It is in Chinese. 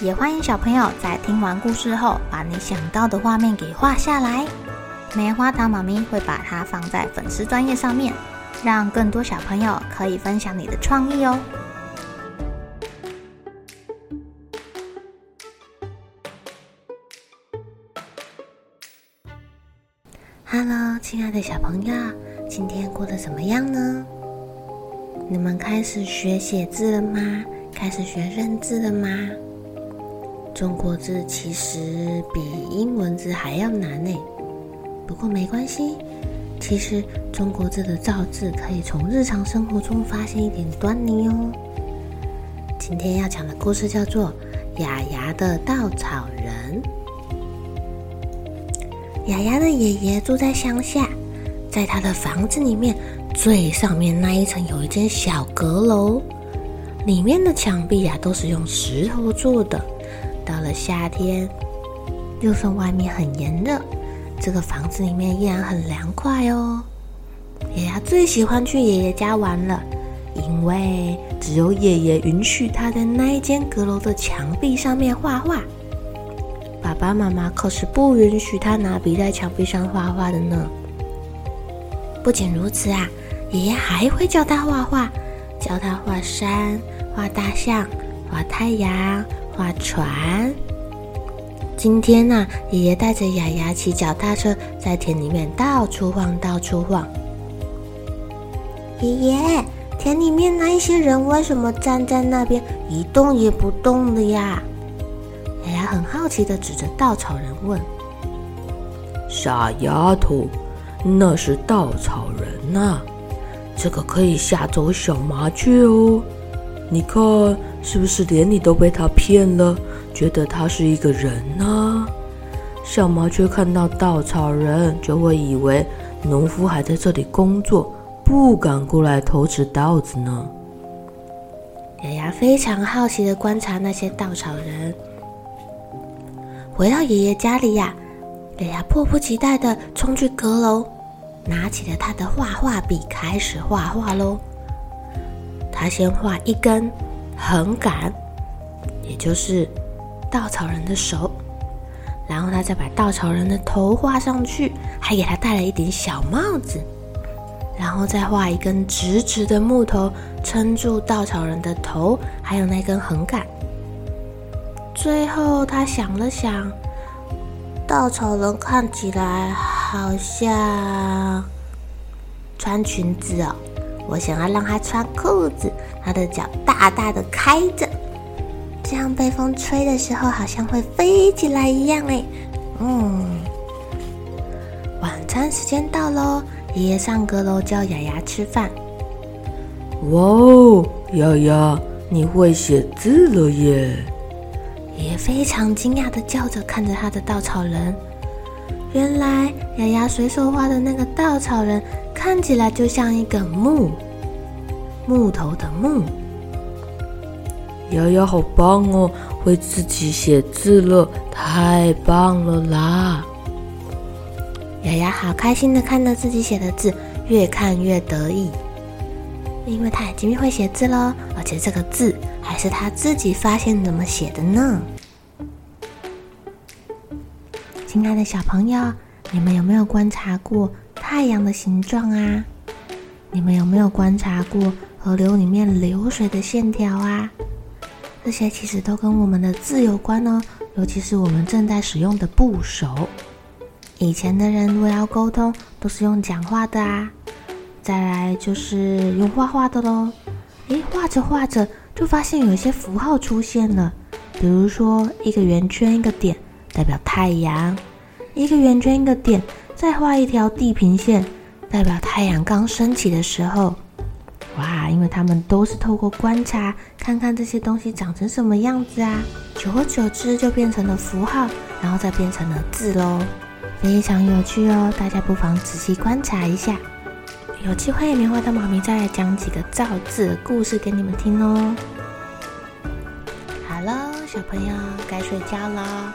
也欢迎小朋友在听完故事后，把你想到的画面给画下来。棉花糖妈咪会把它放在粉丝专页上面，让更多小朋友可以分享你的创意哦。Hello，亲爱的小朋友，今天过得怎么样呢？你们开始学写字了吗？开始学认字了吗？中国字其实比英文字还要难呢。不过没关系，其实中国字的造字可以从日常生活中发现一点端倪哦。今天要讲的故事叫做《雅雅的稻草人》。雅雅的爷爷住在乡下，在他的房子里面最上面那一层有一间小阁楼，里面的墙壁啊都是用石头做的。到了夏天，就算外面很炎热，这个房子里面依然很凉快哦。亚亚最喜欢去爷爷家玩了，因为只有爷爷允许他在那一间阁楼的墙壁上面画画。爸爸妈妈可是不允许他拿笔在墙壁上画画的呢。不仅如此啊，爷爷还会教他画画，教他画山、画大象、画太阳、画船。今天呢、爷爷带着雅雅骑脚踏车在田里面到处晃，到处晃。爷爷，田里面那一些人为什么站在那边一动也不动的呀？雅雅很好奇地指着稻草人问：“傻丫头，那是稻草人呐、这个可以吓走小麻雀哦。你看，是不是连你都被他骗了，觉得他是一个人呢？小麻雀看到稻草人，就会以为农夫还在这里工作，不敢过来偷吃稻子呢。”亚亚非常好奇的观察那些稻草人。回到爷爷家里呀，亚亚迫不及待的冲去阁楼，拿起了他的画画笔，开始画画喽。他先画一根横杆，也就是稻草人的手，然后他再把稻草人的头画上去，还给他戴了一顶小帽子，然后再画一根直直的木头，撑住稻草人的头，还有那根横杆。最后，他想了想，稻草人看起来好像穿裙子哦。我想要让他穿裤子，他的脚大大的开着，这样被风吹的时候，好像会飞起来一样哎。嗯，晚餐时间到喽，爷爷上阁楼叫雅雅吃饭。哇哦，雅雅，你会写字了耶！爷爷非常惊讶的叫着，看着他的稻草人。原来亚亚随手画的那个稻草人，看起来就像一个木，木头的木。亚亚好棒哦，会自己写字了，太棒了啦！亚亚好开心的看着自己写的字，越看越得意，因为他已经会写字了，而且这个字。还是他自己发现怎么写的呢？亲爱的小朋友，你们有没有观察过太阳的形状啊？你们有没有观察过河流里面流水的线条啊？这些其实都跟我们的字有关哦，尤其是我们正在使用的部首。以前的人如果要沟通，都是用讲话的啊。再来就是用画画的喽。诶，画着画着。就发现有一些符号出现了，比如说一个圆圈一个点代表太阳，一个圆圈一个点，再画一条地平线，代表太阳刚升起的时候。哇，因为他们都是透过观察，看看这些东西长成什么样子啊，久而久之就变成了符号，然后再变成了字喽，非常有趣哦，大家不妨仔细观察一下。有机会，棉花糖妈咪再来讲几个造字的故事给你们听哦。好了，小朋友该睡觉了，